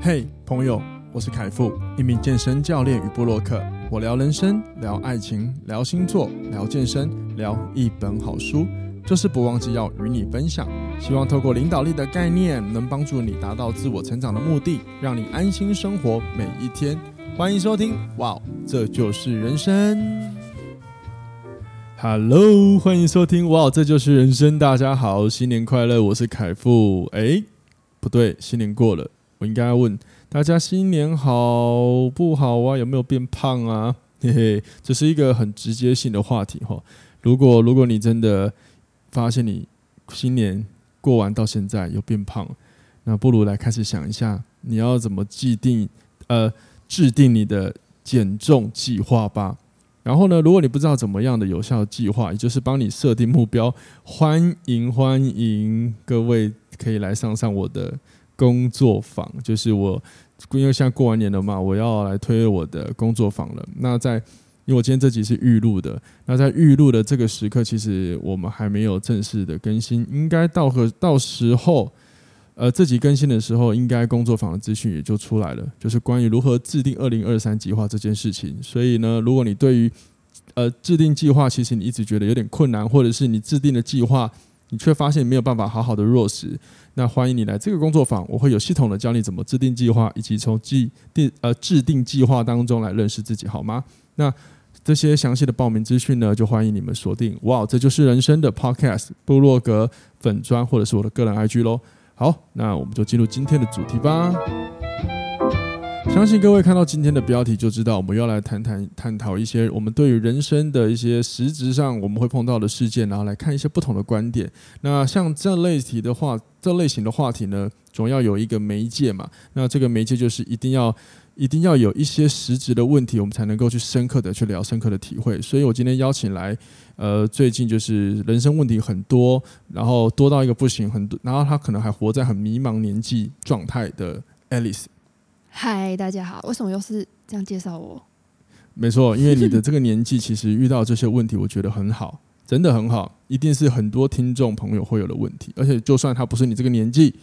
嘿，朋友，我是凯富，一名健身教练与布洛克。我聊人生，聊爱情，聊星座，聊健身，聊一本好书，就是不忘记要与你分享。希望透过领导力的概念，能帮助你达到自我成长的目的，让你安心生活每一天。欢迎收听，哇，这就是人生。Hello，欢迎收听，哇，这就是人生。大家好，新年快乐，我是凯富。哎，不对，新年过了。我应该要问大家新年好不好啊？有没有变胖啊？嘿嘿，这是一个很直接性的话题哈。如果如果你真的发现你新年过完到现在有变胖，那不如来开始想一下，你要怎么制定呃制定你的减重计划吧。然后呢，如果你不知道怎么样的有效计划，也就是帮你设定目标，欢迎欢迎各位可以来上上我的。工作坊就是我，因为现在过完年了嘛，我要来推我的工作坊了。那在，因为我今天这集是预录的，那在预录的这个时刻，其实我们还没有正式的更新，应该到和到时候，呃，这集更新的时候，应该工作坊的资讯也就出来了，就是关于如何制定二零二三计划这件事情。所以呢，如果你对于呃制定计划，其实你一直觉得有点困难，或者是你制定的计划，你却发现没有办法好好的落实。那欢迎你来这个工作坊，我会有系统的教你怎么制定计划，以及从计定呃制定计划当中来认识自己，好吗？那这些详细的报名资讯呢，就欢迎你们锁定。哇，这就是人生的 Podcast 部落格粉砖或者是我的个人 IG 喽。好，那我们就进入今天的主题吧。相信各位看到今天的标题就知道，我们要来谈谈探讨一些我们对于人生的一些实质上我们会碰到的事件，然后来看一些不同的观点。那像这类题的话，这类型的话题呢，总要有一个媒介嘛。那这个媒介就是一定要一定要有一些实质的问题，我们才能够去深刻的去聊，深刻的体会。所以我今天邀请来，呃，最近就是人生问题很多，然后多到一个不行，很多，然后他可能还活在很迷茫年纪状态的 Alice。嗨，大家好！为什么又是这样介绍我？没错，因为你的这个年纪，其实遇到这些问题，我觉得很好，真的很好，一定是很多听众朋友会有的问题。而且，就算他不是你这个年纪，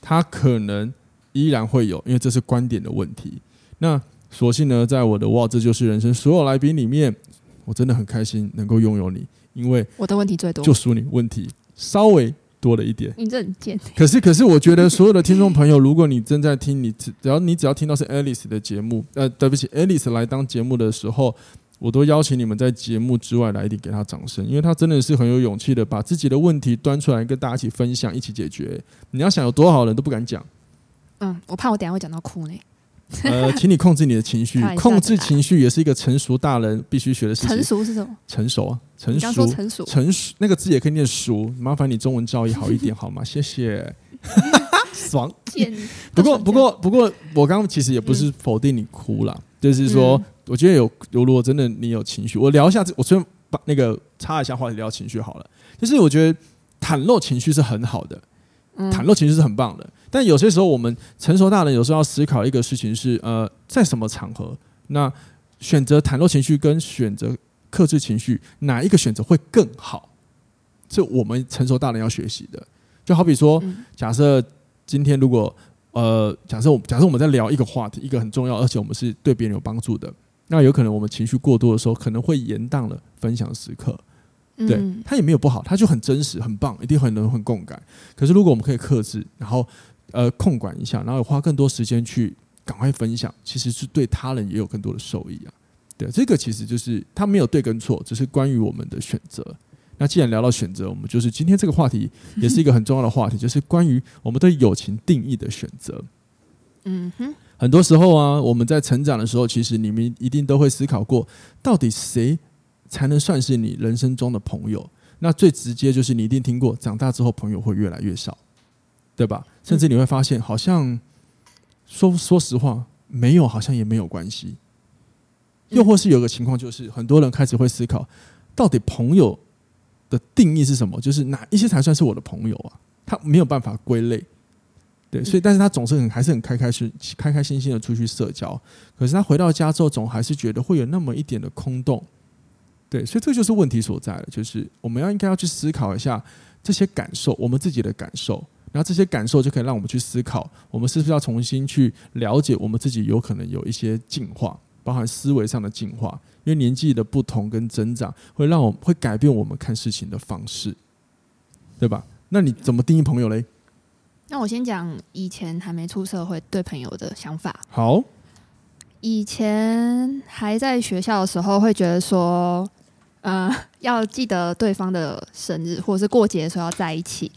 他可能依然会有，因为这是观点的问题。那所幸呢，在我的哇，这就是人生所有来宾里面，我真的很开心能够拥有你，因为我的问题最多，就属你问题稍微。多了一点，你这很贱。可是，可是，我觉得所有的听众朋友，如果你正在听，你只要你只要听到是 Alice 的节目，呃，对不起，Alice 来当节目的时候，我都邀请你们在节目之外来一点给他掌声，因为他真的是很有勇气的把自己的问题端出来跟大家一起分享，一起解决。你要想有多少人都不敢讲。嗯，我怕我等下会讲到哭呢。呃，请你控制你的情绪，控制情绪也是一个成熟大人必须学的事情。成熟是什么？成熟啊，成熟，成熟，成熟，那个字也可以念熟。麻烦你中文造诣好一点好吗？谢谢。爽。不过，不过，不过，我刚刚其实也不是否定你哭了，就是说，我觉得有，如果真的你有情绪，我聊一下，我先把那个插一下话题聊情绪好了。就是我觉得袒露情绪是很好的，袒露情绪是很棒的。但有些时候，我们成熟大人有时候要思考一个事情是：呃，在什么场合，那选择袒露情绪跟选择克制情绪，哪一个选择会更好？这我们成熟大人要学习的。就好比说，假设今天如果呃，假设我假设我们在聊一个话题，一个很重要，而且我们是对别人有帮助的，那有可能我们情绪过多的时候，可能会延宕了分享时刻。对，他也没有不好，他就很真实，很棒，一定很能很共感。可是如果我们可以克制，然后呃，控管一下，然后花更多时间去赶快分享，其实是对他人也有更多的受益啊。对，这个其实就是他没有对跟错，只是关于我们的选择。那既然聊到选择，我们就是今天这个话题也是一个很重要的话题，就是关于我们对友情定义的选择。嗯哼，很多时候啊，我们在成长的时候，其实你们一定都会思考过，到底谁才能算是你人生中的朋友？那最直接就是你一定听过，长大之后朋友会越来越少。对吧？甚至你会发现，好像说说实话，没有好像也没有关系。又或是有个情况，就是很多人开始会思考，到底朋友的定义是什么？就是哪一些才算是我的朋友啊？他没有办法归类。对，所以但是他总是很还是很开开心开开心心的出去社交。可是他回到家之后，总还是觉得会有那么一点的空洞。对，所以这就是问题所在了。就是我们要应该要去思考一下这些感受，我们自己的感受。然后这些感受就可以让我们去思考，我们是不是要重新去了解我们自己，有可能有一些进化，包含思维上的进化。因为年纪的不同跟增长，会让我们会改变我们看事情的方式，对吧？那你怎么定义朋友嘞？那我先讲以前还没出社会对朋友的想法。好，以前还在学校的时候，会觉得说，呃，要记得对方的生日，或者是过节的时候要在一起。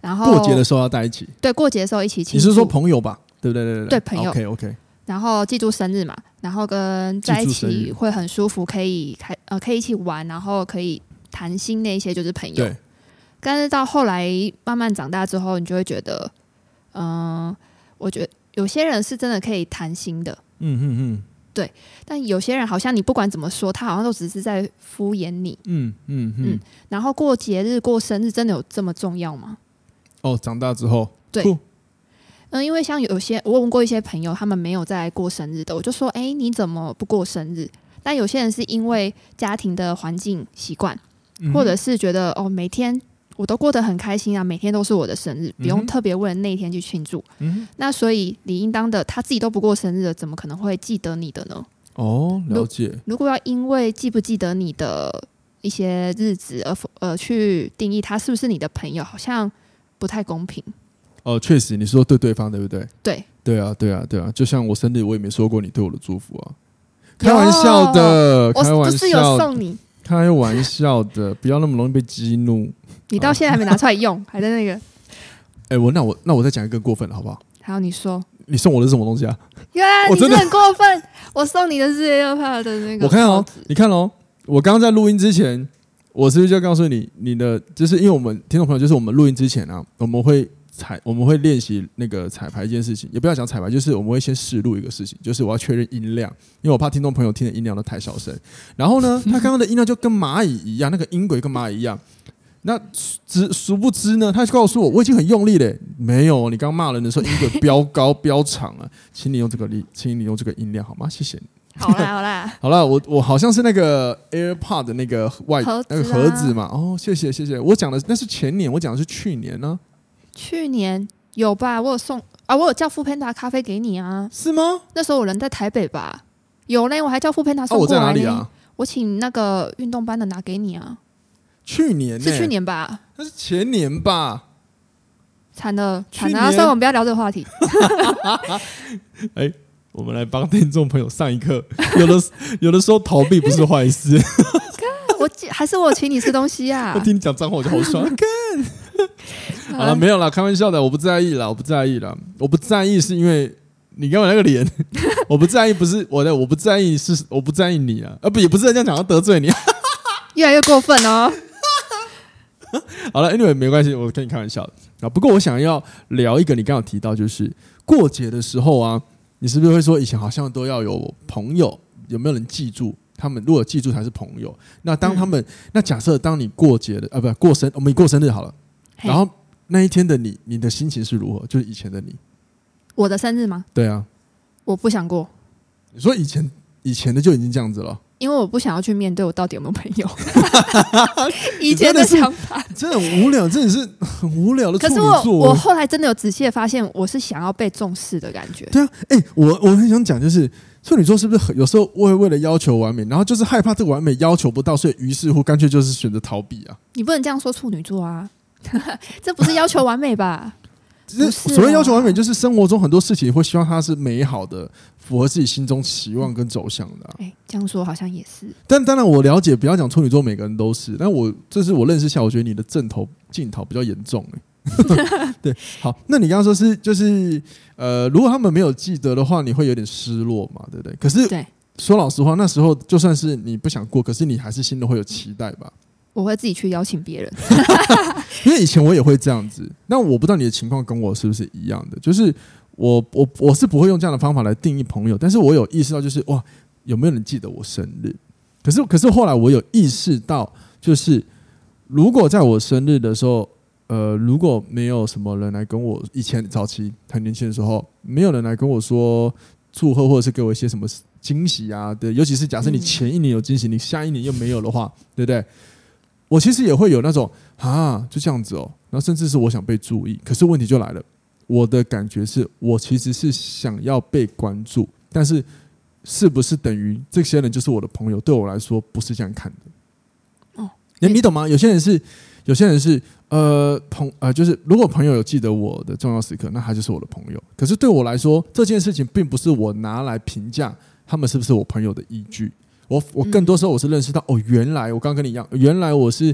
然后过节的时候要在一起，对，过节的时候一起庆祝。你是说朋友吧？对不对？对对对，朋友。OK OK。然后记住生日嘛，然后跟在一起会很舒服，可以开呃可以一起玩，然后可以谈心那些就是朋友。对。但是到后来慢慢长大之后，你就会觉得，嗯、呃，我觉得有些人是真的可以谈心的。嗯嗯嗯。对。但有些人好像你不管怎么说，他好像都只是在敷衍你。嗯嗯嗯。然后过节日过生日真的有这么重要吗？哦，长大之后。对。嗯，因为像有些我问过一些朋友，他们没有在过生日的，我就说，哎，你怎么不过生日？但有些人是因为家庭的环境习惯，或者是觉得哦，每天我都过得很开心啊，每天都是我的生日，不用特别为了那一天去庆祝。嗯，那所以理应当的，他自己都不过生日了，怎么可能会记得你的呢？哦，了解。如，果要因为记不记得你的一些日子而呃去定义他是不是你的朋友，好像不太公平。哦，确实，你说对对方对不对？对，对啊，对啊，对啊，就像我生日，我也没说过你对我的祝福啊，开玩笑的，开玩笑，就是有送你，开玩笑的，不要那么容易被激怒。你到现在还没拿出来用，还在那个。哎，我那我那我再讲一个过分的好不好？好，你说，你送我的是什么东西啊？我真的很过分，我送你的是 AirPods 的那个。我看哦，你看哦，我刚刚在录音之前，我是不是就告诉你，你的就是因为我们听众朋友，就是我们录音之前啊，我们会。彩我们会练习那个彩排一件事情，也不要讲彩排，就是我们会先试录一个事情，就是我要确认音量，因为我怕听众朋友听的音量都太小声。然后呢，他刚刚的音量就跟蚂蚁一样，那个音轨跟蚂蚁一样。那知殊不知呢，他就告诉我我已经很用力了，没有，你刚骂人的时候音轨飙高飙长了，请你用这个力，请你用这个音量好吗？谢谢你。好啦好啦，好啦，我我好像是那个 AirPod 的那个外那个盒子嘛。哦，谢谢谢谢，我讲的那是前年，我讲的是去年呢、啊。去年有吧，我有送啊，我有叫 foodpanda 咖啡给你啊，是吗？那时候我人在台北吧，有嘞，我还叫 foodpanda 送过来、啊、我在哪里啊？我请那个运动班的拿给你啊。去年、欸、是去年吧？那是前年吧？惨了惨了，算了，我们不要聊这个话题。哎、欸，我们来帮听众朋友上一课，有的 有的时候逃避不是坏事。我还是我请你吃东西啊！我听你讲脏话我就好爽。好了，没有了，开玩笑的，我不在意了，我不在意了，我不在意是因为你给我那个脸，我不在意不是我的，我不在意是我不在意你啊，啊不也不是这样讲要得罪你，越来越过分哦。好了，Anyway 没关系，我跟你开玩笑的啊。不过我想要聊一个，你刚刚提到就是过节的时候啊，你是不是会说以前好像都要有朋友，有没有人记住他们？如果记住才是朋友，那当他们、嗯、那假设当你过节的啊，不过生，我们过生日好了。然后那一天的你，你的心情是如何？就是以前的你，我的生日吗？对啊，我不想过。你说以前以前的就已经这样子了，因为我不想要去面对我到底有没有朋友。以前的想法真的很无聊，真的是很无聊的。可是我我后来真的有仔细的发现，我是想要被重视的感觉。对啊，哎，我我很想讲，就是处女座是不是有时候会为了要求完美，然后就是害怕这个完美要求不到，所以于是乎干脆就是选择逃避啊？你不能这样说处女座啊。这不是要求完美吧？是所谓要求完美，就是生活中很多事情会希望它是美好的，符合自己心中期望跟走向的、啊。哎、欸，这样说好像也是。但当然，我了解，不要讲处女座，每个人都是。但我这是我认识下，我觉得你的正头镜头比较严重、欸。对，好，那你刚刚说是就是呃，如果他们没有记得的话，你会有点失落嘛？对不对？可是对说老实话，那时候就算是你不想过，可是你还是心里会有期待吧？我会自己去邀请别人，因为以前我也会这样子。那我不知道你的情况跟我是不是一样的，就是我我我是不会用这样的方法来定义朋友，但是我有意识到，就是哇，有没有人记得我生日？可是可是后来我有意识到，就是如果在我生日的时候，呃，如果没有什么人来跟我，以前早期很年轻的时候，没有人来跟我说祝贺，或者是给我一些什么惊喜啊，对，尤其是假设你前一年有惊喜，你下一年又没有的话，对不对？我其实也会有那种啊，就这样子哦，然后甚至是我想被注意。可是问题就来了，我的感觉是我其实是想要被关注，但是是不是等于这些人就是我的朋友？对我来说不是这样看的。哦，你你懂吗？有些人是，有些人是，呃，朋呃，就是如果朋友有记得我的重要时刻，那他就是我的朋友。可是对我来说，这件事情并不是我拿来评价他们是不是我朋友的依据。我我更多时候我是认识到，哦，原来我刚跟你一样，原来我是。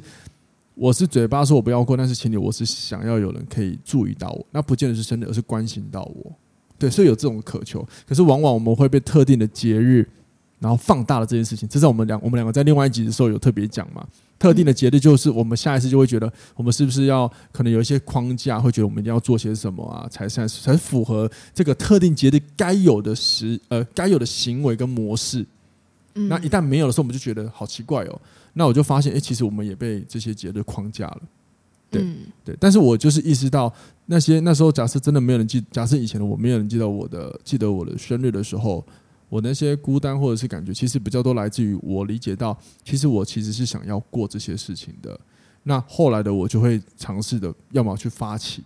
我是嘴巴说我不要过，但是请你，我是想要有人可以注意到我，那不见得是真的，而是关心到我。对，所以有这种渴求。可是往往我们会被特定的节日，然后放大了这件事情。这是我们两我们两个在另外一集的时候有特别讲嘛。特定的节日就是我们下一次就会觉得，我们是不是要可能有一些框架，会觉得我们一定要做些什么啊，才算才符合这个特定节日该有的时呃该有的行为跟模式。那一旦没有的时候，我们就觉得好奇怪哦。那我就发现，哎、欸，其实我们也被这些节日框架了，对、嗯、对。但是我就是意识到，那些那时候，假设真的没有人记，假设以前的我没有人记得我的记得我的生日的时候，我那些孤单或者是感觉，其实比较多来自于我理解到，其实我其实是想要过这些事情的。那后来的我就会尝试的，要么去发起，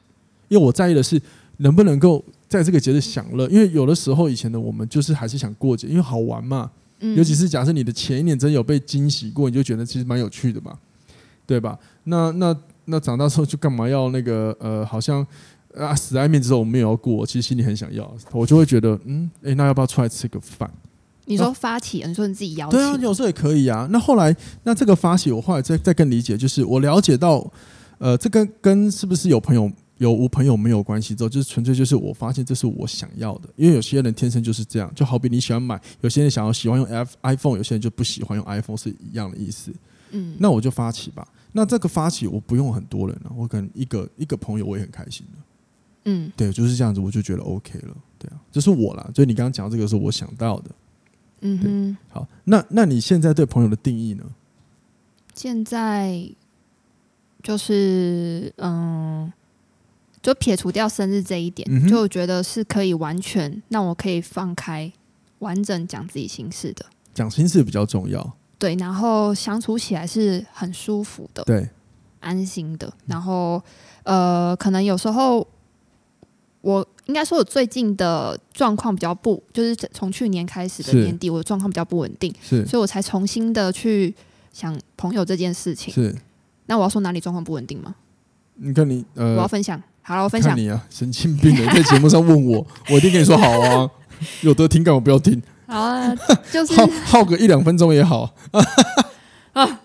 因为我在意的是能不能够在这个节日享乐，因为有的时候以前的我们就是还是想过节，因为好玩嘛。尤其是假设你的前一年真有被惊喜过，你就觉得其实蛮有趣的嘛，对吧？那那那长大之后就干嘛要那个呃，好像啊死爱面子之后我们没有要过，其实心里很想要，我就会觉得嗯，诶，那要不要出来吃个饭？你说发起，你说你自己邀请，对啊，有时候也可以啊。那后来那这个发起，我后来再再更理解，就是我了解到，呃，这跟跟是不是有朋友？有无朋友没有关系，之后就是纯粹就是我发现这是我想要的，因为有些人天生就是这样，就好比你喜欢买，有些人想要喜欢用 F iPhone，有些人就不喜欢用 iPhone 是一样的意思。嗯，那我就发起吧。那这个发起我不用很多人了，我可能一个一个朋友我也很开心的。嗯，对，就是这样子，我就觉得 OK 了。对啊，这是我啦，所以你刚刚讲这个是我想到的。嗯哼，好，那那你现在对朋友的定义呢？现在就是嗯。就撇除掉生日这一点，嗯、就觉得是可以完全让我可以放开，完整讲自己心事的。讲心事比较重要，对，然后相处起来是很舒服的，对，安心的。然后呃，可能有时候我应该说，我最近的状况比较不，就是从去年开始的年底，我的状况比较不稳定，是，所以我才重新的去想朋友这件事情。是，那我要说哪里状况不稳定吗？你看你，呃，我要分享。好了，我分享你啊，神经病的，在节目上问我，我一定跟你说好啊。有的听，感我不要听？好啊，就是 耗耗个一两分钟也好 啊。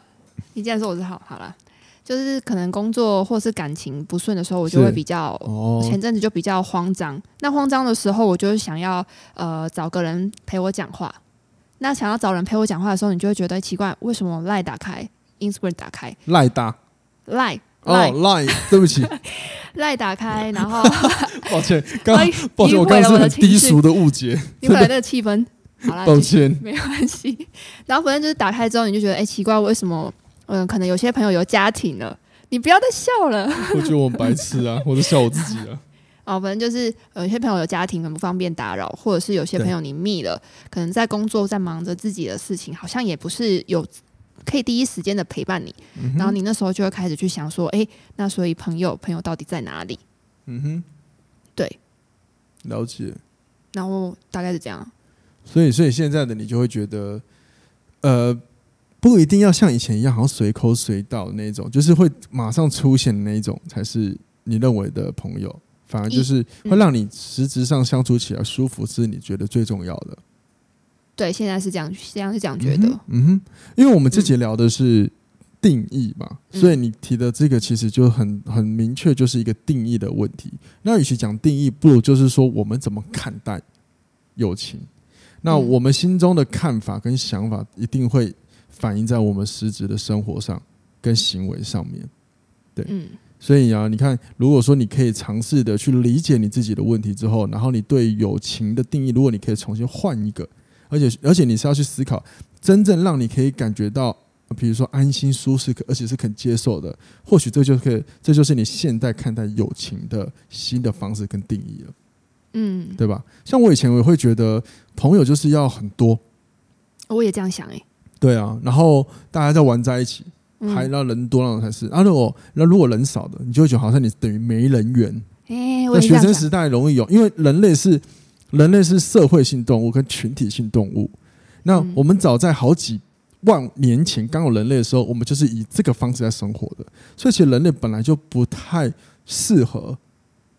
你既然说我是好，好了，就是可能工作或是感情不顺的时候，我就会比较，哦、前阵子就比较慌张。那慌张的时候，我就是想要呃找个人陪我讲话。那想要找人陪我讲话的时候，你就会觉得奇怪，为什么赖打开，Instagram 打开，赖打赖。哦，Line，对不起，Line 打开，然后 抱歉，刚抱歉，我刚刚是很低俗的误解，你毁了那个气氛，好啦，抱歉，没关系。然后反正就是打开之后，你就觉得，哎、欸，奇怪，为什么？嗯，可能有些朋友有家庭了，你不要再笑了。我觉得我很白痴啊，我在笑我自己啊。哦，反正就是有些朋友有家庭，很不方便打扰，或者是有些朋友你密了，可能在工作，在忙着自己的事情，好像也不是有。可以第一时间的陪伴你，嗯、然后你那时候就会开始去想说，哎、欸，那所以朋友朋友到底在哪里？嗯哼，对，了解。然后大概是这样。所以，所以现在的你就会觉得，呃，不一定要像以前一样，好像随口随到的那种，就是会马上出现的那种，才是你认为的朋友。反而就是会让你实质上相处起来舒服，是你觉得最重要的。对，现在是这样，现在是这样觉得嗯。嗯哼，因为我们这节聊的是定义嘛，嗯、所以你提的这个其实就很很明确，就是一个定义的问题。那与其讲定义，不如就是说我们怎么看待友情。那我们心中的看法跟想法，一定会反映在我们实质的生活上跟行为上面。对，嗯，所以啊，你看，如果说你可以尝试的去理解你自己的问题之后，然后你对友情的定义，如果你可以重新换一个。而且，而且你是要去思考，真正让你可以感觉到，比如说安心、舒适，而且是肯接受的。或许这就可以，这就是你现在看待友情的新的方式跟定义了。嗯，对吧？像我以前我也会觉得，朋友就是要很多。我也这样想哎、欸。对啊，然后大家在玩在一起，还让人多那种才是。啊，如果那如果人少的，你就会觉得好像你等于没人缘。哎，在学生时代容易有，因为人类是人类是社会性动物跟群体性动物。那我们早在好几万年前刚有人类的时候，我们就是以这个方式在生活的。所以，其实人类本来就不太适合，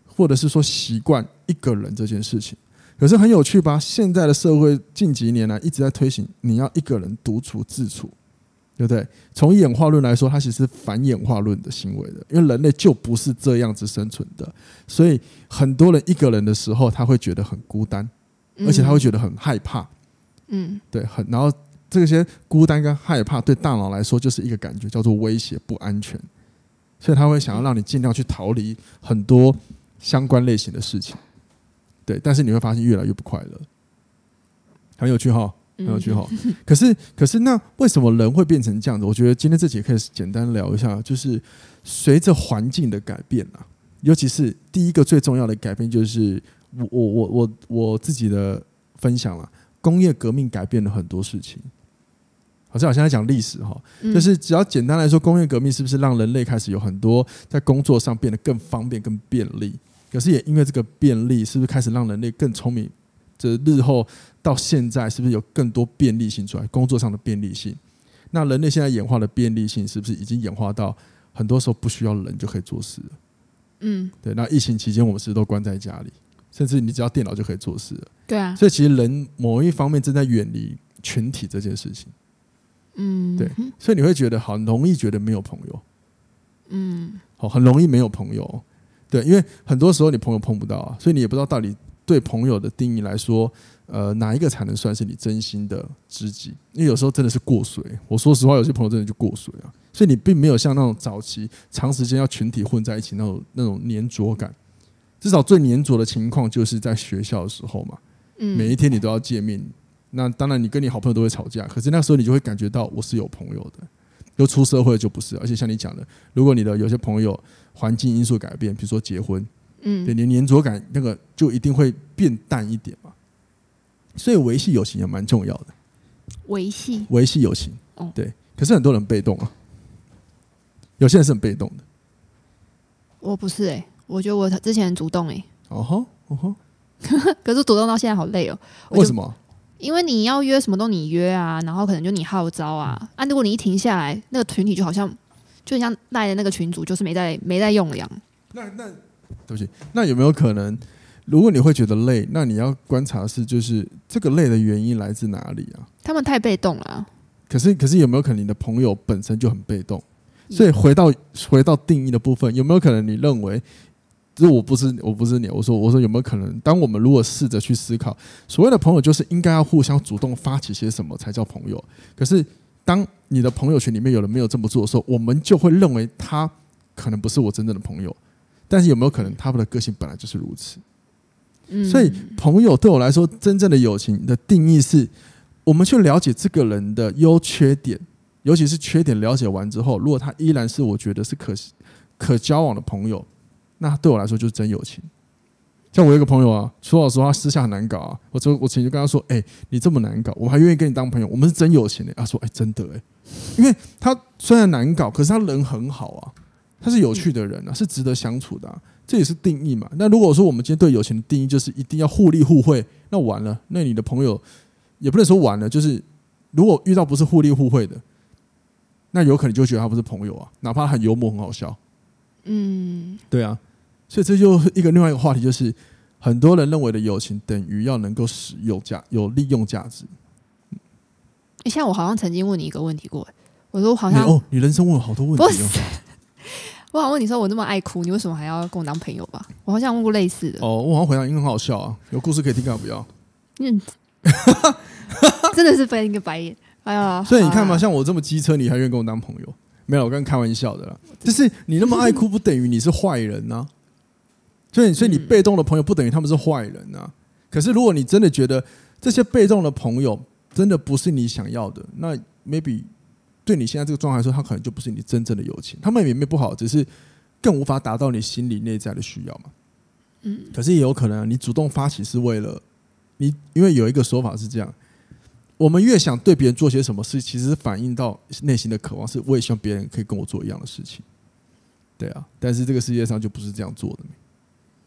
或者是说习惯一个人这件事情。可是很有趣吧？现在的社会近几年来一直在推行你要一个人独处自处，对不对？从演化论来说，它其实是反演化论的行为的，因为人类就不是这样子生存的。所以很多人一个人的时候，他会觉得很孤单，而且他会觉得很害怕。嗯，对，很然后这些孤单跟害怕对大脑来说就是一个感觉，叫做威胁、不安全，所以他会想要让你尽量去逃离很多相关类型的事情。对，但是你会发现越来越不快乐，很有趣哈，很有趣哈。可是，可是那为什么人会变成这样子？我觉得今天这节可以简单聊一下，就是随着环境的改变啊，尤其是第一个最重要的改变，就是我我我我我自己的分享了，工业革命改变了很多事情。好像我现在讲历史哈，就是只要简单来说，工业革命是不是让人类开始有很多在工作上变得更方便、更便利？可是也因为这个便利，是不是开始让人类更聪明？这日后到现在，是不是有更多便利性出来？工作上的便利性，那人类现在演化的便利性，是不是已经演化到很多时候不需要人就可以做事了？嗯，对。那疫情期间，我们是都关在家里，甚至你只要电脑就可以做事了。对啊。所以其实人某一方面正在远离群体这件事情。嗯，对。所以你会觉得很容易觉得没有朋友。嗯。好，很容易没有朋友。对，因为很多时候你朋友碰不到啊，所以你也不知道到底对朋友的定义来说，呃，哪一个才能算是你真心的知己？因为有时候真的是过水。我说实话，有些朋友真的就过水啊，所以你并没有像那种早期长时间要群体混在一起那种那种黏着感。至少最黏着的情况就是在学校的时候嘛，每一天你都要见面。那当然，你跟你好朋友都会吵架，可是那时候你就会感觉到我是有朋友的。又出社会就不是，而且像你讲的，如果你的有些朋友环境因素改变，比如说结婚，嗯，对，你黏着感那个就一定会变淡一点嘛。所以维系友情也蛮重要的。维系维系友情，哦，对。可是很多人被动啊，有些人是很被动的。我不是哎、欸，我觉得我之前很主动哎、欸。哦吼，哦吼。可是主动到现在好累哦。为什么？因为你要约什么都你约啊，然后可能就你号召啊，啊，如果你一停下来，那个群体就好像就像赖的那个群主就是没在没在用了样。那那对不起，那有没有可能，如果你会觉得累，那你要观察是就是这个累的原因来自哪里啊？他们太被动了啊。可是可是有没有可能你的朋友本身就很被动？所以回到回到定义的部分，有没有可能你认为？这我不是我不是你，我说我说有没有可能？当我们如果试着去思考，所谓的朋友就是应该要互相主动发起些什么才叫朋友。可是当你的朋友圈里面有人没有这么做的时候，我们就会认为他可能不是我真正的朋友。但是有没有可能他们的个性本来就是如此？所以朋友对我来说，真正的友情的定义是我们去了解这个人的优缺点，尤其是缺点了解完之后，如果他依然是我觉得是可可交往的朋友。那对我来说就是真友情。像我有一个朋友啊，说老实话，私下很难搞啊。我就我曾经就跟他说：“哎、你这么难搞，我还愿意跟你当朋友，我们是真友情的。”他说：“哎、真的哎、因为他虽然难搞，可是他人很好啊，他是有趣的人啊，是值得相处的、啊。这也是定义嘛。那如果说我们今天对友情的定义就是一定要互利互惠，那完了，那你的朋友也不能说完了，就是如果遇到不是互利互惠的，那有可能就觉得他不是朋友啊，哪怕很幽默很好笑。嗯，对啊。所以这就一个另外一个话题，就是很多人认为的友情等于要能够使用价有利用价值。哎，像我好像曾经问你一个问题过，我说我好像哦，你人生问了好多问题哦。我想问你说我那么爱哭，你为什么还要跟我当朋友吧？我好像问过类似的。哦，我好像回答应该很好笑啊，有故事可以听，干嘛不要？嗯，真的是翻一个白眼。哎呀，所以你看嘛，像我这么机车，你还愿意跟我当朋友？没有，我刚刚开玩笑的啦。就是你那么爱哭，不等于你是坏人呐、啊。所以，所以你被动的朋友不等于他们是坏人呐、啊。可是，如果你真的觉得这些被动的朋友真的不是你想要的，那 maybe 对你现在这个状态来说，他可能就不是你真正的友情。他们也没不好，只是更无法达到你心里内在的需要嘛。嗯。可是也有可能，啊你主动发起是为了你，因为有一个说法是这样：我们越想对别人做些什么事，其实反映到内心的渴望，是我也希望别人可以跟我做一样的事情。对啊，但是这个世界上就不是这样做的。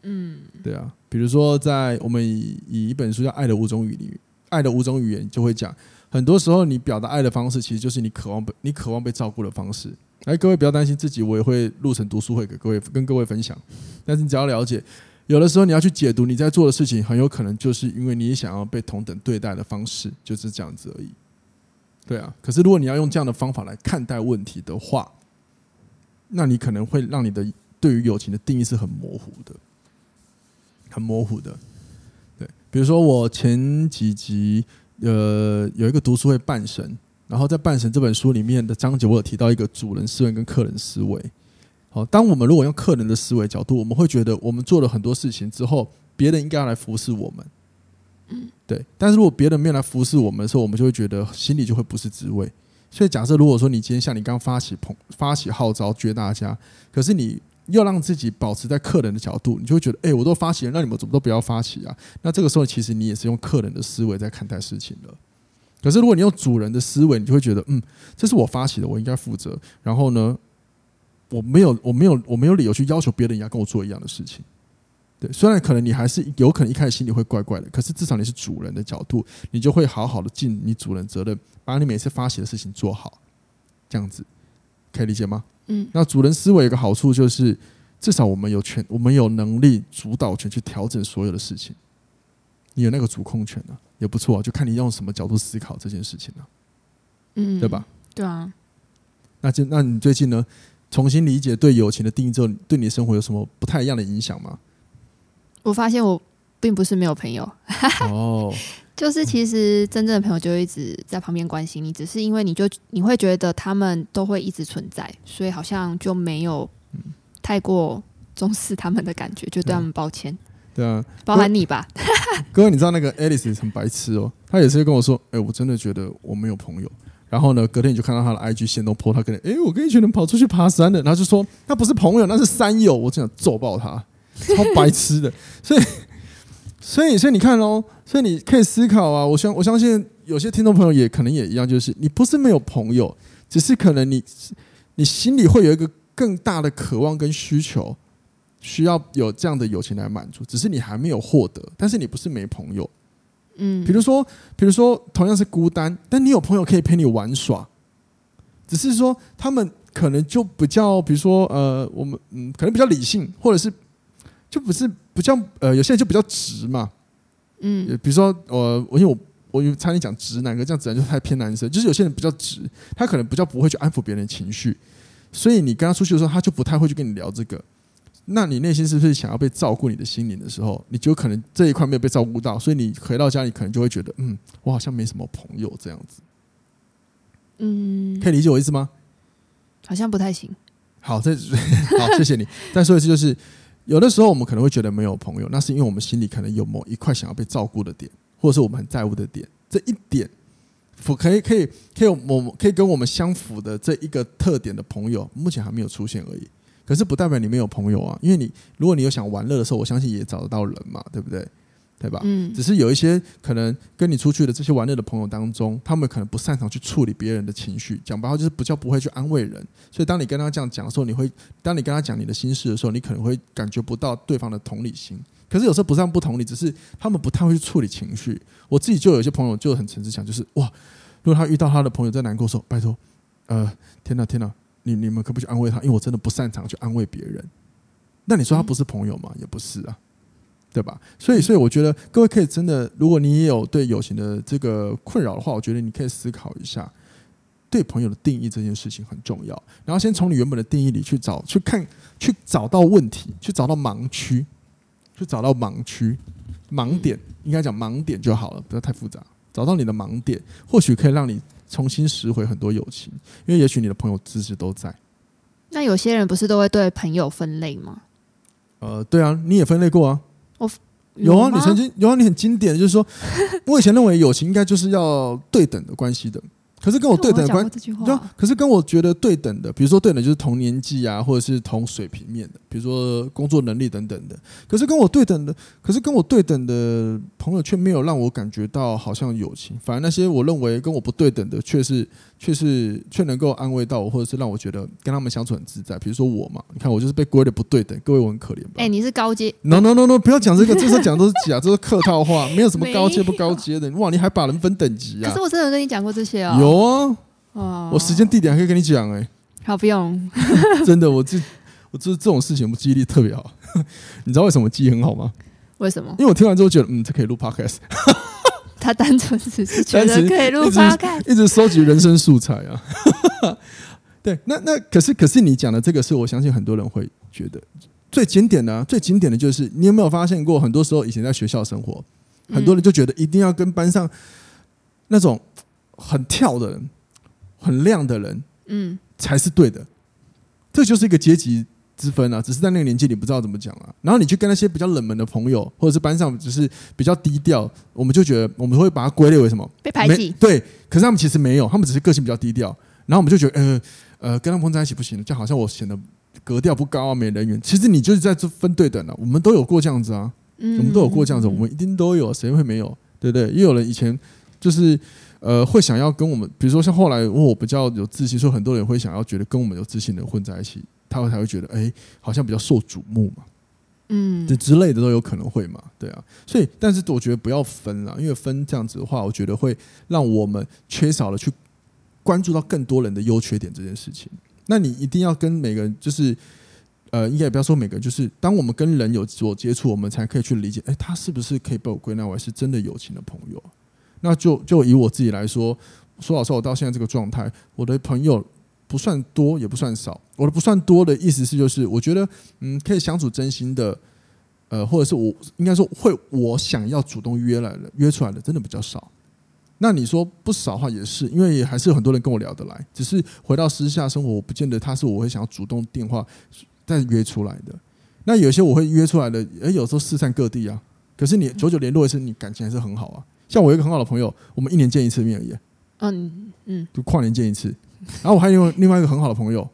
嗯，对啊，比如说在我们以以一本书叫《爱的五种语》里，《爱的五种语言》就会讲，很多时候你表达爱的方式，其实就是你渴望被你渴望被照顾的方式。哎，各位不要担心自己，我也会录成读书会给各位跟各位分享。但是你只要了解，有的时候你要去解读你在做的事情，很有可能就是因为你想要被同等对待的方式，就是这样子而已。对啊，可是如果你要用这样的方法来看待问题的话，那你可能会让你的对于友情的定义是很模糊的，很模糊的。对，比如说我前几集呃有一个读书会半神。然后在《半神》这本书里面的章节，我有提到一个主人思维跟客人思维。好，当我们如果用客人的思维角度，我们会觉得我们做了很多事情之后，别人应该要来服侍我们。嗯，对。但是如果别人没有来服侍我们的时候，我们就会觉得心里就会不是滋味。所以，假设如果说你今天像你刚发起捧发起号召，约大家，可是你要让自己保持在客人的角度，你就会觉得，哎，我都发起了，那你们怎么都不要发起啊？那这个时候，其实你也是用客人的思维在看待事情了。可是，如果你用主人的思维，你就会觉得，嗯，这是我发起的，我应该负责。然后呢，我没有，我没有，我没有理由去要求别人也要跟我做一样的事情。对，虽然可能你还是有可能一开始心里会怪怪的，可是至少你是主人的角度，你就会好好的尽你主人责任，把你每次发起的事情做好。这样子可以理解吗？嗯。那主人思维有一个好处就是，至少我们有权，我们有能力主导权去调整所有的事情。你有那个主控权呢、啊？也不错，就看你用什么角度思考这件事情了，嗯，对吧？对啊。那就那你最近呢，重新理解对友情的定义之后，对你的生活有什么不太一样的影响吗？我发现我并不是没有朋友，哦，就是其实真正的朋友就一直在旁边关心你，只是因为你就你会觉得他们都会一直存在，所以好像就没有太过重视他们的感觉，就对他们抱歉。对啊，包含你吧，哥，哥，你知道那个 Alice 很白痴哦，他也是跟我说，哎、欸，我真的觉得我没有朋友。然后呢，隔天你就看到他的 IG 线都 po 他跟，哎、欸，我跟一群人跑出去爬山的，然后就说那不是朋友，那是山友，我真想揍爆他，超白痴的。所以，所以，所以你看哦，所以你可以思考啊，我相我相信有些听众朋友也可能也一样，就是你不是没有朋友，只是可能你你心里会有一个更大的渴望跟需求。需要有这样的友情来满足，只是你还没有获得，但是你不是没朋友，嗯，比如说，比如说同样是孤单，但你有朋友可以陪你玩耍，只是说他们可能就比较，比如说呃，我们嗯，可能比较理性，或者是就不是不像呃，有些人就比较直嘛，嗯，比如说呃，我因为我我差点讲直男，可这样子就太偏男生，就是有些人比较直，他可能比较不会去安抚别人的情绪，所以你跟他出去的时候，他就不太会去跟你聊这个。那你内心是不是想要被照顾你的心灵的时候，你就可能这一块没有被照顾到，所以你回到家里可能就会觉得，嗯，我好像没什么朋友这样子。嗯，可以理解我意思吗？好像不太行。好，这 好，谢谢你。再说一次，就是有的时候我们可能会觉得没有朋友，那是因为我们心里可能有某一块想要被照顾的点，或者是我们很在乎的点。这一点符可以可以可以有某可以跟我们相符的这一个特点的朋友，目前还没有出现而已。可是不代表你没有朋友啊，因为你如果你有想玩乐的时候，我相信也找得到人嘛，对不对？对吧？嗯。只是有一些可能跟你出去的这些玩乐的朋友当中，他们可能不擅长去处理别人的情绪，讲白话就是不叫不会去安慰人。所以当你跟他这样讲的时候，你会当你跟他讲你的心事的时候，你可能会感觉不到对方的同理心。可是有时候不是不同理，只是他们不太会去处理情绪。我自己就有一些朋友就很诚实讲，就是哇，如果他遇到他的朋友在难过的时候，拜托，呃，天哪，天哪。你你们可不可以去安慰他？因为我真的不擅长去安慰别人。那你说他不是朋友吗？也不是啊，对吧？所以，所以我觉得各位可以真的，如果你也有对友情的这个困扰的话，我觉得你可以思考一下，对朋友的定义这件事情很重要。然后先从你原本的定义里去找、去看、去找到问题，去找到盲区，去找到盲区、盲点，应该讲盲点就好了，不要太复杂。找到你的盲点，或许可以让你。重新拾回很多友情，因为也许你的朋友知识都在。那有些人不是都会对朋友分类吗？呃，对啊，你也分类过啊。我有，有啊，你曾经有啊，你很经典，就是说，我以前认为友情应该就是要对等的关系的，可是跟我对等的关系，可是跟我觉得对等的，比如说对等就是同年纪啊，或者是同水平面的，比如说工作能力等等的。可是跟我对等的，可是跟我对等的朋友却没有让我感觉到好像友情，反而那些我认为跟我不对等的，却是却是却能够安慰到我，或者是让我觉得跟他们相处很自在。比如说我嘛，你看我就是被归的不对等，各位我很可怜吧？哎、欸，你是高阶？No No No No，不要讲这个，这是讲都是假，这是客套话，没有什么高阶不高阶的。哇，你还把人分等级啊？可是我真的跟你讲过这些啊、哦。有啊，哦，我时间地点还可以跟你讲哎、欸。好，不用。真的，我这我这这种事情，我记忆力特别好。你知道为什么记忆很好吗？为什么？因为我听完之后觉得，嗯，这可以录 podcast。他单纯只是觉得可以录 podcast，一直收集人生素材啊。对，那那可是可是你讲的这个是我相信很多人会觉得最经典的、啊，最经典的就是你有没有发现过？很多时候以前在学校生活，很多人就觉得一定要跟班上那种很跳的人、很亮的人，嗯，才是对的。这就是一个阶级之分啊，只是在那个年纪你不知道怎么讲啊。然后你去跟那些比较冷门的朋友，或者是班上只是比较低调，我们就觉得我们会把它归类为什么？被排挤。对，可是他们其实没有，他们只是个性比较低调。然后我们就觉得，呃呃，跟他们混在一起不行，就好像我显得格调不高啊，没人缘。其实你就是在这分对等了、啊，我们都有过这样子啊，嗯、我们都有过这样子，我们一定都有，谁会没有？对不对？也有人以前就是呃会想要跟我们，比如说像后来我比较有自信，说很多人会想要觉得跟我们有自信的人混在一起。他会才会觉得，哎，好像比较受瞩目嘛，嗯，这之类的都有可能会嘛，对啊，所以，但是我觉得不要分了，因为分这样子的话，我觉得会让我们缺少了去关注到更多人的优缺点这件事情。那你一定要跟每个人，就是，呃，应该也不要说每个人，就是当我们跟人有所接触，我们才可以去理解，哎，他是不是可以被我归纳为是真的友情的朋友？那就就以我自己来说，说老实话，我到现在这个状态，我的朋友。不算多，也不算少。我的不算多的意思是，就是我觉得，嗯，可以相处真心的，呃，或者是我应该说会我想要主动约来的约出来的，真的比较少。那你说不少话也是，因为还是有很多人跟我聊得来，只是回到私下生活，我不见得他是我会想要主动电话再约出来的。那有些我会约出来的，诶，有时候四散各地啊。可是你久久联络一次，你感情还是很好啊。像我一个很好的朋友，我们一年见一次面而已。嗯嗯，就跨年见一次。然后我还有另外一个很好的朋友，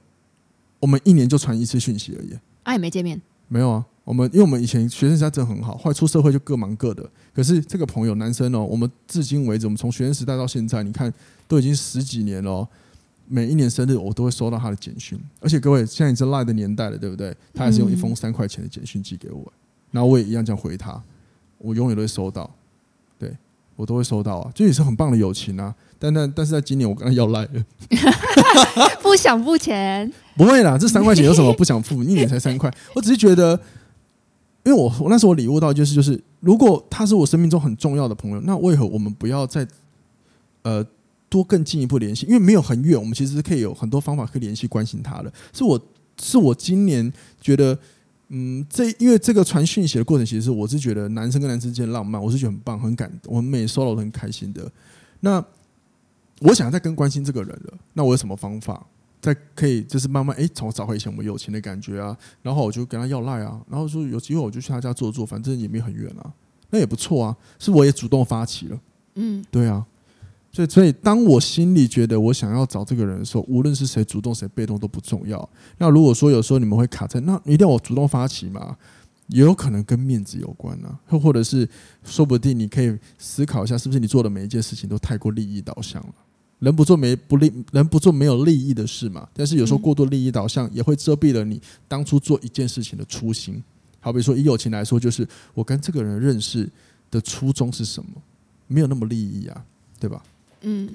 我们一年就传一次讯息而已。啊，也没见面？没有啊，我们因为我们以前学生时代真的很好，后来出社会就各忙各的。可是这个朋友，男生哦，我们至今为止，我们从学生时代到现在，你看都已经十几年了。每一年生日我都会收到他的简讯，而且各位现在已经是 LINE 的年代了，对不对？他还是用一封三块钱的简讯寄给我，然后我也一样这样回他，我永远都会收到，对我都会收到啊，这也是很棒的友情啊。但但但是在今年我跟他要赖了，不想付钱，不会啦，这三块钱有什么不想付？一年才三块，我只是觉得，因为我我那时候我领悟到就是就是，如果他是我生命中很重要的朋友，那为何我们不要再呃多更进一步联系？因为没有很远，我们其实是可以有很多方法可以联系关心他的。是我是我今年觉得，嗯，这因为这个传讯息的过程，其实我是觉得男生跟男生之间浪漫，我是觉得很棒、很感，我们每收到都很开心的。那我想再更关心这个人了，那我有什么方法再可以就是慢慢哎，从找回以前我们友情的感觉啊？然后我就跟他要赖啊，然后说有机会我就去他家坐坐，反正也没很远啊，那也不错啊。是我也主动发起了，嗯，对啊。所以所以当我心里觉得我想要找这个人的时候，无论是谁主动谁被动都不重要。那如果说有时候你们会卡在，那一定要我主动发起嘛？也有可能跟面子有关啊，又或者是说不定你可以思考一下，是不是你做的每一件事情都太过利益导向了？人不做没不利，人不做没有利益的事嘛。但是有时候过度利益导向也会遮蔽了你当初做一件事情的初心。好比说以友情来说，就是我跟这个人认识的初衷是什么？没有那么利益啊，对吧？嗯。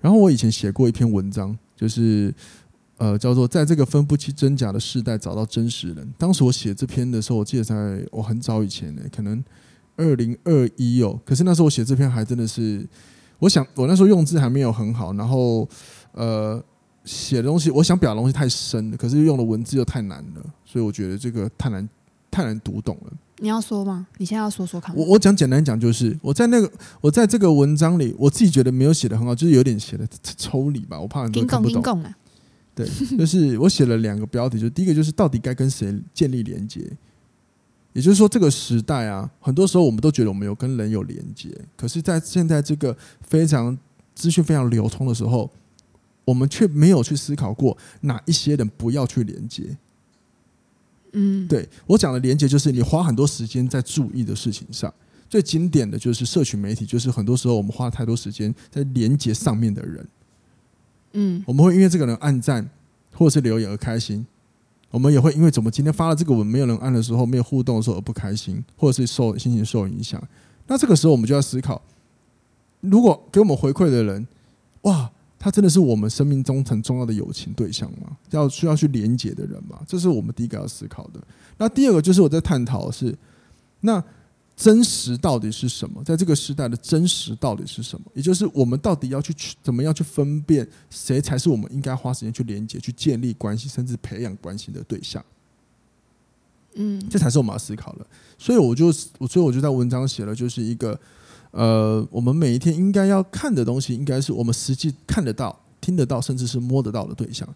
然后我以前写过一篇文章，就是呃叫做在这个分不清真假的时代找到真实人。当时我写这篇的时候，我记得在我很早以前呢，可能二零二一哦。可是那时候我写这篇还真的是。我想，我那时候用字还没有很好，然后，呃，写的东西，我想表达东西太深了，可是用的文字又太难了，所以我觉得这个太难，太难读懂了。你要说吗？你现在要说说看。我我讲简单讲，就是我在那个，我在这个文章里，我自己觉得没有写的很好，就是有点写的 抽离吧，我怕很多人看不懂。对，就是我写了两个标题，就第一个就是到底该跟谁建立连接。也就是说，这个时代啊，很多时候我们都觉得我们有跟人有连接，可是，在现在这个非常资讯非常流通的时候，我们却没有去思考过哪一些人不要去连接。嗯，对我讲的连接，就是你花很多时间在注意的事情上。最经典的就是社群媒体，就是很多时候我们花太多时间在连接上面的人。嗯，我们会因为这个人按赞或者是留言而开心，我们也会因为怎么今天发了这个文没有人按的时候，没有互动的时候而不开心，或者是受心情受影响。那这个时候我们就要思考，如果给我们回馈的人，哇，他真的是我们生命中很重要的友情对象吗？要需要去连接的人吗？这是我们第一个要思考的。那第二个就是我在探讨的是，那。真实到底是什么？在这个时代的真实到底是什么？也就是我们到底要去怎么样去分辨谁才是我们应该花时间去连接、去建立关系，甚至培养关系的对象？嗯，这才是我们要思考的。所以我就，所以我就在文章写了，就是一个呃，我们每一天应该要看的东西，应该是我们实际看得到、听得到，甚至是摸得到的对象。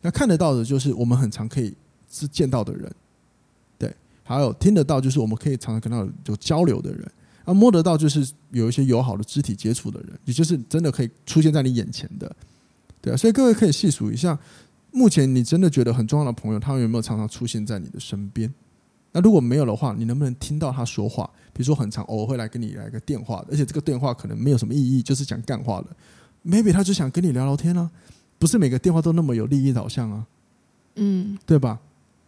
那看得到的，就是我们很常可以是见到的人。对还有听得到，就是我们可以常常跟他有交流的人；那摸得到，就是有一些友好的肢体接触的人，也就是真的可以出现在你眼前的。对啊，所以各位可以细数一下，目前你真的觉得很重要的朋友，他们有没有常常出现在你的身边？那如果没有的话，你能不能听到他说话？比如说，很长偶尔会来跟你来个电话，而且这个电话可能没有什么意义，就是讲干话的。Maybe 他就想跟你聊聊天啊，不是每个电话都那么有利益导向啊，嗯，对吧？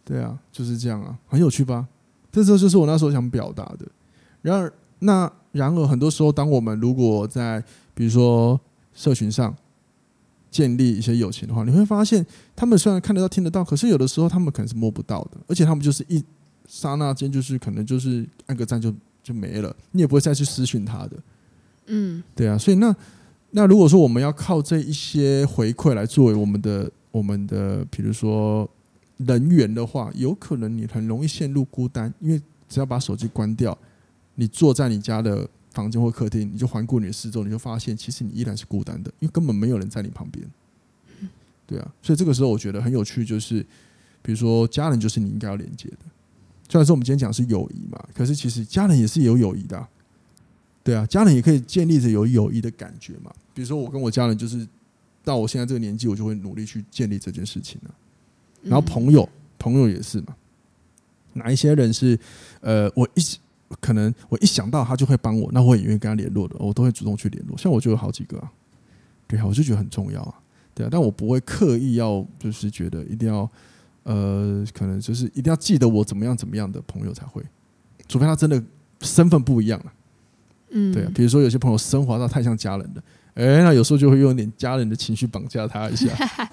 对啊，就是这样啊，很有趣吧？这时候就是我那时候想表达的。然而，那然而，很多时候，当我们如果在比如说社群上建立一些友情的话，你会发现，他们虽然看得到、听得到，可是有的时候他们可能是摸不到的，而且他们就是一刹那间，就是可能就是按个赞就就没了，你也不会再去私讯他的。嗯，对啊，所以那那如果说我们要靠这一些回馈来作为我们的我们的，比如说。人员的话，有可能你很容易陷入孤单，因为只要把手机关掉，你坐在你家的房间或客厅，你就环顾你的四周，你就发现其实你依然是孤单的，因为根本没有人在你旁边。对啊，所以这个时候我觉得很有趣，就是比如说家人就是你应该要连接的。虽然说我们今天讲是友谊嘛，可是其实家人也是有友谊的。对啊，家人也可以建立着有友谊的感觉嘛。比如说我跟我家人，就是到我现在这个年纪，我就会努力去建立这件事情啊。然后朋友，朋友也是嘛。哪一些人是呃，我一可能我一想到他就会帮我，那我也愿意跟他联络的，我都会主动去联络。像我就有好几个啊，对啊，我就觉得很重要啊，对啊。但我不会刻意要，就是觉得一定要呃，可能就是一定要记得我怎么样怎么样的朋友才会，除非他真的身份不一样了。嗯，对啊。比如说有些朋友升华到太像家人了，哎，那有时候就会用点家人的情绪绑架他一下。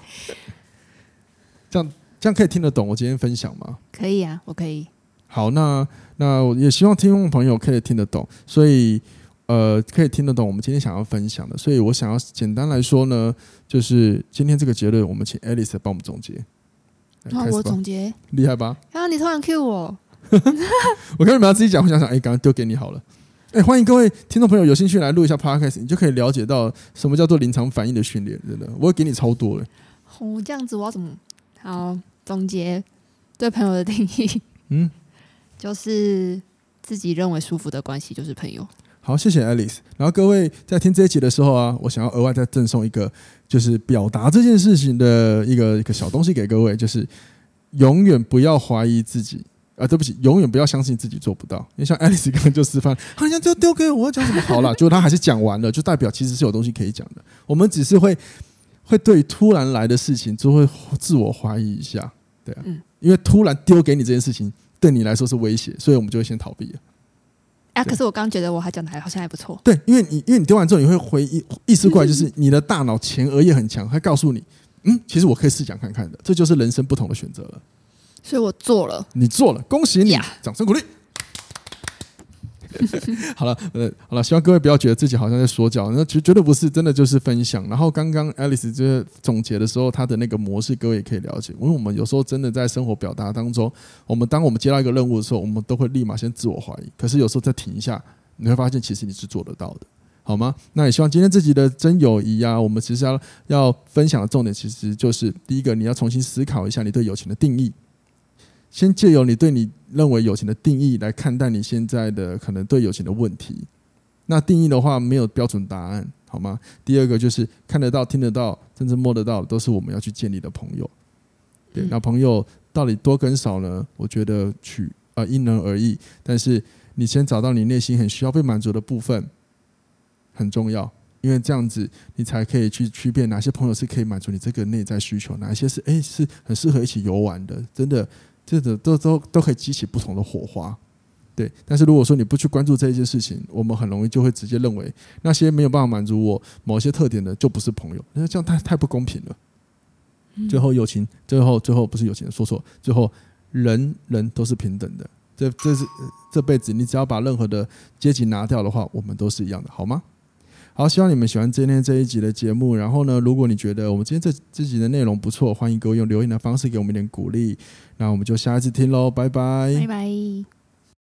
这样这样可以听得懂我今天分享吗？可以啊，我可以。好，那那我也希望听众朋友可以听得懂，所以呃，可以听得懂我们今天想要分享的。所以我想要简单来说呢，就是今天这个结论，我们请 Alice 帮我们总结。那我总结，厉害吧？刚刚你突然 cue 我，我跟你们要自己讲，我想想，哎，刚刚丢给你好了。哎，欢迎各位听众朋友有兴趣来录一下 Podcast，你就可以了解到什么叫做临场反应的训练。真的，我会给你超多了。哦，这样子我要怎么？好，总结对朋友的定义，嗯，就是自己认为舒服的关系就是朋友。好，谢谢 Alice。然后各位在听这一集的时候啊，我想要额外再赠送一个，就是表达这件事情的一个一个小东西给各位，就是永远不要怀疑自己啊，对不起，永远不要相信自己做不到。因为像 Alice 刚刚就示范，好像就丢给我，我讲什么好了，结果他还是讲完了，就代表其实是有东西可以讲的。我们只是会。会对突然来的事情就会自我怀疑一下，对啊，嗯，因为突然丢给你这件事情对你来说是威胁，所以我们就会先逃避了。啊，可是我刚刚觉得我还讲的还好像还不错。对，因为你因为你丢完之后你会回忆意识过来，就是 你的大脑前额叶很强，会告诉你，嗯，其实我可以试讲看看的，这就是人生不同的选择了。所以我做了，你做了，恭喜你.掌声鼓励。好了，呃，好了，希望各位不要觉得自己好像在说教，那绝绝对不是，真的就是分享。然后刚刚 Alice 就是总结的时候，她的那个模式，各位也可以了解。因为我们有时候真的在生活表达当中，我们当我们接到一个任务的时候，我们都会立马先自我怀疑。可是有时候再停一下，你会发现其实你是做得到的，好吗？那也希望今天这集的真友谊啊，我们其实要要分享的重点，其实就是第一个，你要重新思考一下你对友情的定义。先借由你对你认为友情的定义来看待你现在的可能对友情的问题。那定义的话没有标准答案，好吗？第二个就是看得到、听得到，甚至摸得到，都是我们要去建立的朋友。对，那朋友到底多跟少呢？我觉得取啊、呃、因人而异。但是你先找到你内心很需要被满足的部分，很重要，因为这样子你才可以去区辨哪些朋友是可以满足你这个内在需求，哪一些是诶是很适合一起游玩的，真的，这个都都都可以激起不同的火花。对，但是如果说你不去关注这一件事情，我们很容易就会直接认为那些没有办法满足我某些特点的就不是朋友，那这样太太不公平了。最后友情，最后最后不是友情，说错，最后人人都是平等的。这这是这辈子，你只要把任何的阶级拿掉的话，我们都是一样的，好吗？好，希望你们喜欢今天这一集的节目。然后呢，如果你觉得我们今天这这集的内容不错，欢迎各位用留言的方式给我们一点鼓励。那我们就下一次听喽，拜拜，拜拜。